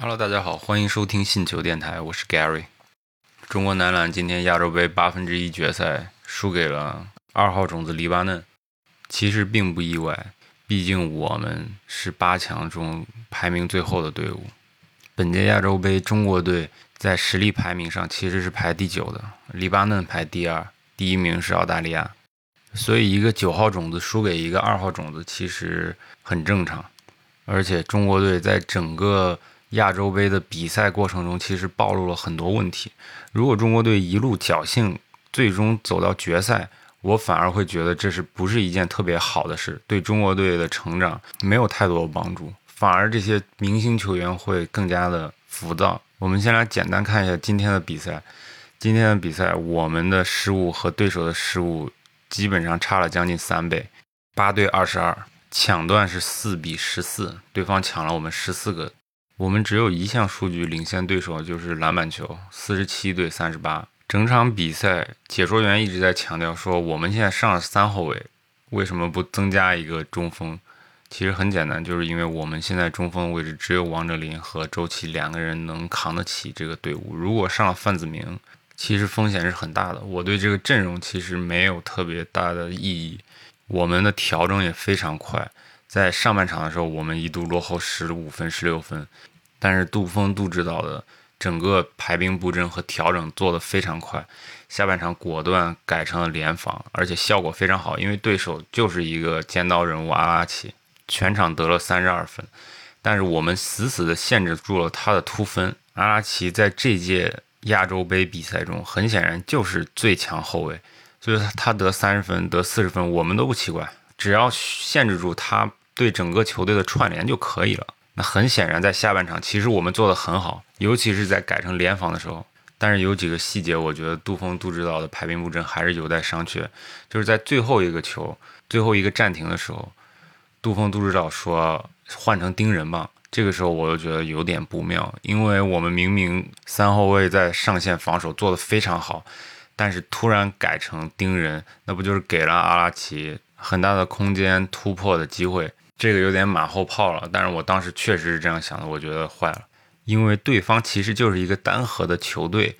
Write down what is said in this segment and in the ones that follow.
Hello，大家好，欢迎收听信球电台，我是 Gary。中国男篮今天亚洲杯八分之一决赛输给了二号种子黎巴嫩，其实并不意外，毕竟我们是八强中排名最后的队伍。本届亚洲杯中国队在实力排名上其实是排第九的，黎巴嫩排第二，第一名是澳大利亚。所以一个九号种子输给一个二号种子其实很正常，而且中国队在整个。亚洲杯的比赛过程中，其实暴露了很多问题。如果中国队一路侥幸，最终走到决赛，我反而会觉得这是不是一件特别好的事，对中国队的成长没有太多的帮助，反而这些明星球员会更加的浮躁。我们先来简单看一下今天的比赛。今天的比赛，我们的失误和对手的失误基本上差了将近三倍，八对二十二，抢断是四比十四，对方抢了我们十四个。我们只有一项数据领先对手，就是篮板球，四十七对三十八。整场比赛，解说员一直在强调说，我们现在上了三后卫，为什么不增加一个中锋？其实很简单，就是因为我们现在中锋位置只有王哲林和周琦两个人能扛得起这个队伍。如果上了范子铭，其实风险是很大的。我对这个阵容其实没有特别大的意义。我们的调整也非常快。在上半场的时候，我们一度落后十五分、十六分，但是杜峰杜指导的整个排兵布阵和调整做得非常快，下半场果断改成了联防，而且效果非常好，因为对手就是一个尖刀人物阿拉奇，全场得了三十二分，但是我们死死地限制住了他的突分。阿拉奇在这届亚洲杯比赛中，很显然就是最强后卫，所以他得三十分、得四十分，我们都不奇怪，只要限制住他。对整个球队的串联就可以了。那很显然，在下半场，其实我们做的很好，尤其是在改成联防的时候。但是有几个细节，我觉得杜峰杜指导的排兵布阵还是有待商榷。就是在最后一个球、最后一个暂停的时候，杜峰杜指导说换成盯人吧。这个时候我就觉得有点不妙，因为我们明明三后卫在上线防守做得非常好，但是突然改成盯人，那不就是给了阿拉奇很大的空间突破的机会？这个有点马后炮了，但是我当时确实是这样想的，我觉得坏了，因为对方其实就是一个单核的球队，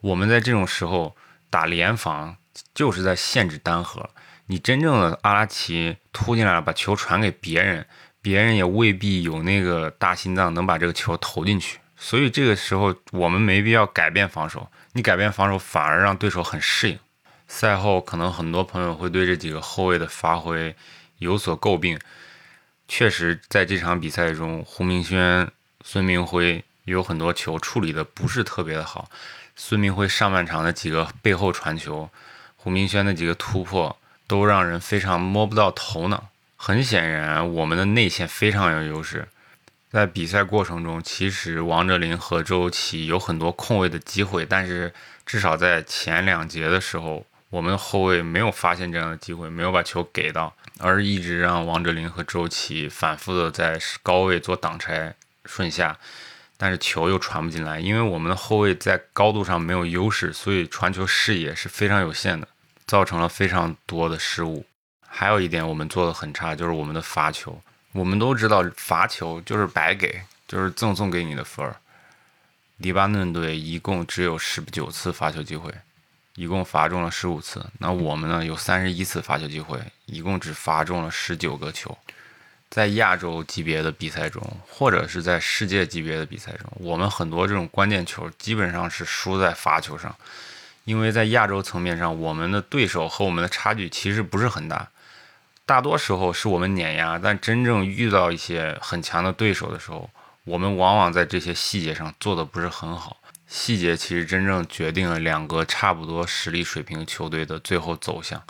我们在这种时候打联防就是在限制单核，你真正的阿拉奇突进来了，把球传给别人，别人也未必有那个大心脏能把这个球投进去，所以这个时候我们没必要改变防守，你改变防守反而让对手很适应。赛后可能很多朋友会对这几个后卫的发挥有所诟病。确实，在这场比赛中，胡明轩、孙明辉有很多球处理的不是特别的好。孙明辉上半场的几个背后传球，胡明轩的几个突破，都让人非常摸不到头脑。很显然，我们的内线非常有优势。在比赛过程中，其实王哲林和周琦有很多空位的机会，但是至少在前两节的时候。我们后卫没有发现这样的机会，没有把球给到，而一直让王哲林和周琦反复的在高位做挡拆顺下，但是球又传不进来，因为我们的后卫在高度上没有优势，所以传球视野是非常有限的，造成了非常多的失误。还有一点我们做的很差，就是我们的罚球。我们都知道罚球就是白给，就是赠送给你的分儿。黎巴嫩队一共只有十九次罚球机会。一共罚中了十五次，那我们呢有三十一次罚球机会，一共只罚中了十九个球。在亚洲级别的比赛中，或者是在世界级别的比赛中，我们很多这种关键球基本上是输在罚球上，因为在亚洲层面上，我们的对手和我们的差距其实不是很大，大多时候是我们碾压，但真正遇到一些很强的对手的时候，我们往往在这些细节上做的不是很好。细节其实真正决定了两个差不多实力水平球队的最后走向。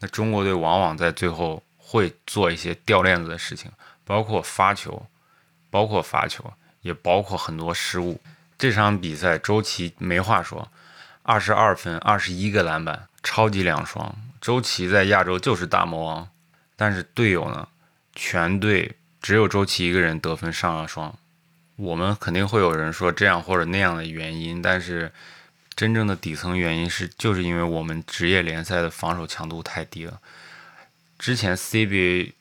那中国队往往在最后会做一些掉链子的事情，包括发球，包括罚球，也包括很多失误。这场比赛周琦没话说，二十二分，二十一个篮板，超级两双。周琦在亚洲就是大魔王，但是队友呢，全队只有周琦一个人得分上了双。我们肯定会有人说这样或者那样的原因，但是真正的底层原因是，就是因为我们职业联赛的防守强度太低了。之前 CBA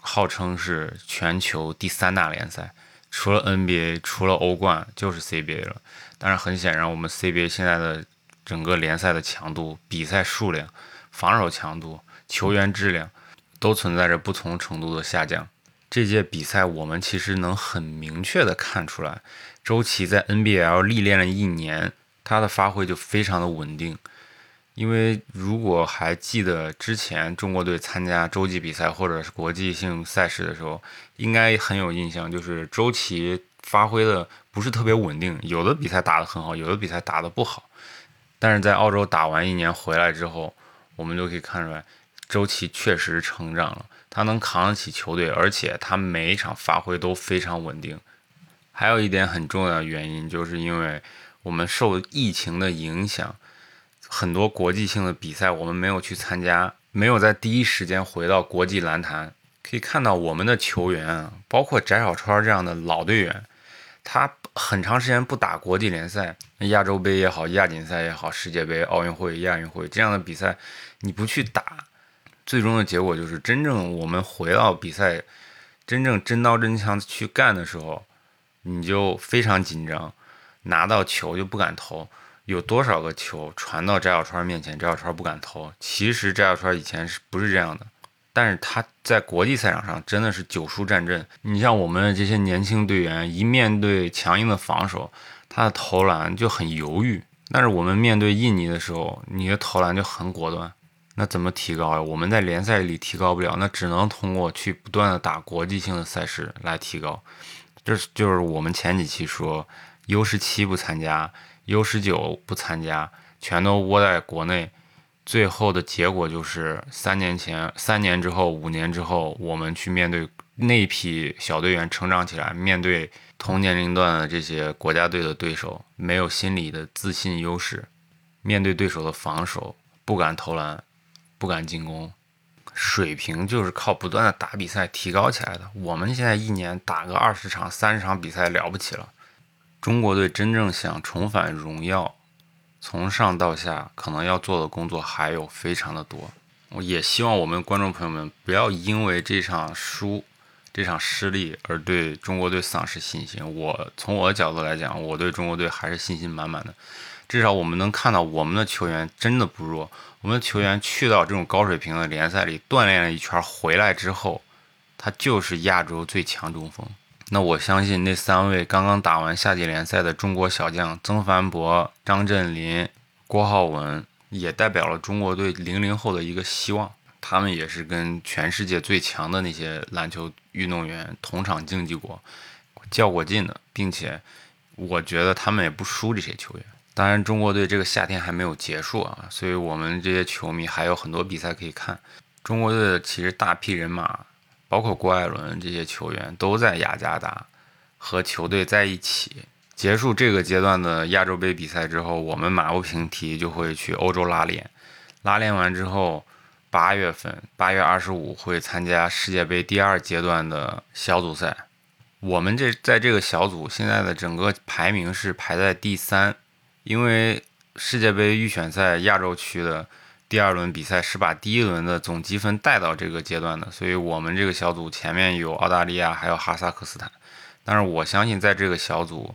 号称是全球第三大联赛，除了 NBA，除了欧冠，就是 CBA 了。但是很显然，我们 CBA 现在的整个联赛的强度、比赛数量、防守强度、球员质量，都存在着不同程度的下降。这届比赛，我们其实能很明确的看出来，周琦在 NBL 历练了一年，他的发挥就非常的稳定。因为如果还记得之前中国队参加洲际比赛或者是国际性赛事的时候，应该很有印象，就是周琦发挥的不是特别稳定，有的比赛打得很好，有的比赛打得不好。但是在澳洲打完一年回来之后，我们就可以看出来，周琦确实成长了，他能扛得起球队，而且他每一场发挥都非常稳定。还有一点很重要的原因，就是因为我们受疫情的影响。很多国际性的比赛我们没有去参加，没有在第一时间回到国际篮坛。可以看到我们的球员啊，包括翟小川这样的老队员，他很长时间不打国际联赛，亚洲杯也好，亚锦赛也好，世界杯、奥运会、亚运会这样的比赛，你不去打，最终的结果就是真正我们回到比赛，真正真刀真枪去干的时候，你就非常紧张，拿到球就不敢投。有多少个球传到翟小川面前，翟小川不敢投。其实翟小川以前是不是这样的？但是他在国际赛场上真的是九输战阵。你像我们这些年轻队员，一面对强硬的防守，他的投篮就很犹豫。但是我们面对印尼的时候，你的投篮就很果断。那怎么提高呀？我们在联赛里提高不了，那只能通过去不断的打国际性的赛事来提高。这就是我们前几期说 U 十七不参加。U 十九不参加，全都窝在国内，最后的结果就是三年前、三年之后、五年之后，我们去面对那批小队员成长起来，面对同年龄段的这些国家队的对手，没有心理的自信优势，面对对手的防守不敢投篮，不敢进攻，水平就是靠不断的打比赛提高起来的。我们现在一年打个二十场、三十场比赛了不起了。中国队真正想重返荣耀，从上到下可能要做的工作还有非常的多。我也希望我们观众朋友们不要因为这场输、这场失利而对中国队丧失信心。我从我的角度来讲，我对中国队还是信心满满的。至少我们能看到我们的球员真的不弱。我们的球员去到这种高水平的联赛里锻炼了一圈回来之后，他就是亚洲最强中锋。那我相信那三位刚刚打完夏季联赛的中国小将曾凡博、张镇麟、郭浩文，也代表了中国队零零后的一个希望。他们也是跟全世界最强的那些篮球运动员同场竞技过、较过劲的，并且我觉得他们也不输这些球员。当然，中国队这个夏天还没有结束啊，所以我们这些球迷还有很多比赛可以看。中国队其实大批人马。包括郭艾伦这些球员都在雅加达和球队在一起。结束这个阶段的亚洲杯比赛之后，我们马不停蹄就会去欧洲拉练。拉练完之后，八月份八月二十五会参加世界杯第二阶段的小组赛。我们这在这个小组现在的整个排名是排在第三，因为世界杯预选赛亚洲区的。第二轮比赛是把第一轮的总积分带到这个阶段的，所以我们这个小组前面有澳大利亚，还有哈萨克斯坦。但是我相信，在这个小组，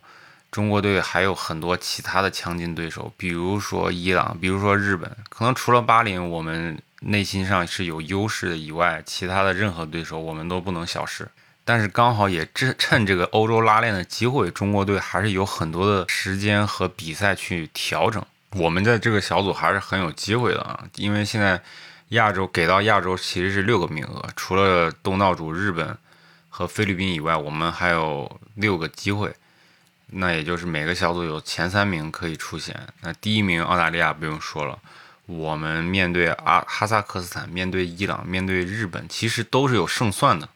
中国队还有很多其他的强劲对手，比如说伊朗，比如说日本。可能除了巴林，我们内心上是有优势的以外，其他的任何对手我们都不能小视。但是刚好也趁趁这个欧洲拉练的机会，中国队还是有很多的时间和比赛去调整。我们在这个小组还是很有机会的啊，因为现在亚洲给到亚洲其实是六个名额，除了东道主日本和菲律宾以外，我们还有六个机会。那也就是每个小组有前三名可以出线。那第一名澳大利亚不用说了，我们面对阿哈萨克斯坦、面对伊朗、面对日本，其实都是有胜算的。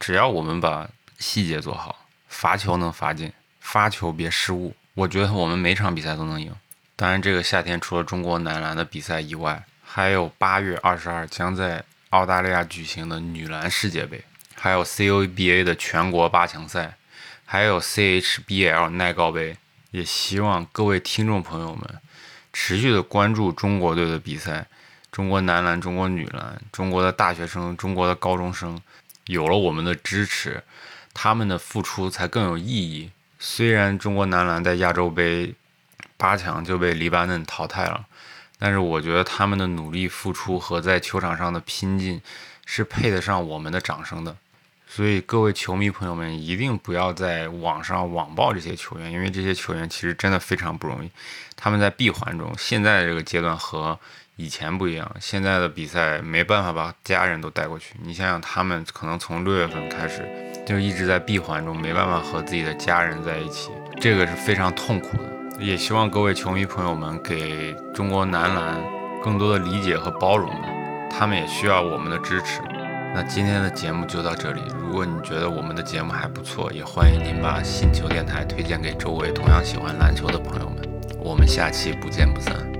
只要我们把细节做好，罚球能罚进，发球别失误，我觉得我们每场比赛都能赢。当然，这个夏天除了中国男篮的比赛以外，还有八月二十二将在澳大利亚举行的女篮世界杯，还有 COBA 的全国八强赛，还有 CHBL 耐高杯。也希望各位听众朋友们持续的关注中国队的比赛，中国男篮、中国女篮、中国的大学生、中国的高中生，有了我们的支持，他们的付出才更有意义。虽然中国男篮在亚洲杯八强就被黎巴嫩淘汰了，但是我觉得他们的努力付出和在球场上的拼劲是配得上我们的掌声的。所以各位球迷朋友们，一定不要在网上网暴这些球员，因为这些球员其实真的非常不容易。他们在闭环中，现在这个阶段和以前不一样，现在的比赛没办法把家人都带过去。你想想，他们可能从六月份开始就一直在闭环中，没办法和自己的家人在一起，这个是非常痛苦的。也希望各位球迷朋友们给中国男篮更多的理解和包容吧，他们也需要我们的支持。那今天的节目就到这里。如果你觉得我们的节目还不错，也欢迎您把信球电台推荐给周围同样喜欢篮球的朋友们。我们下期不见不散。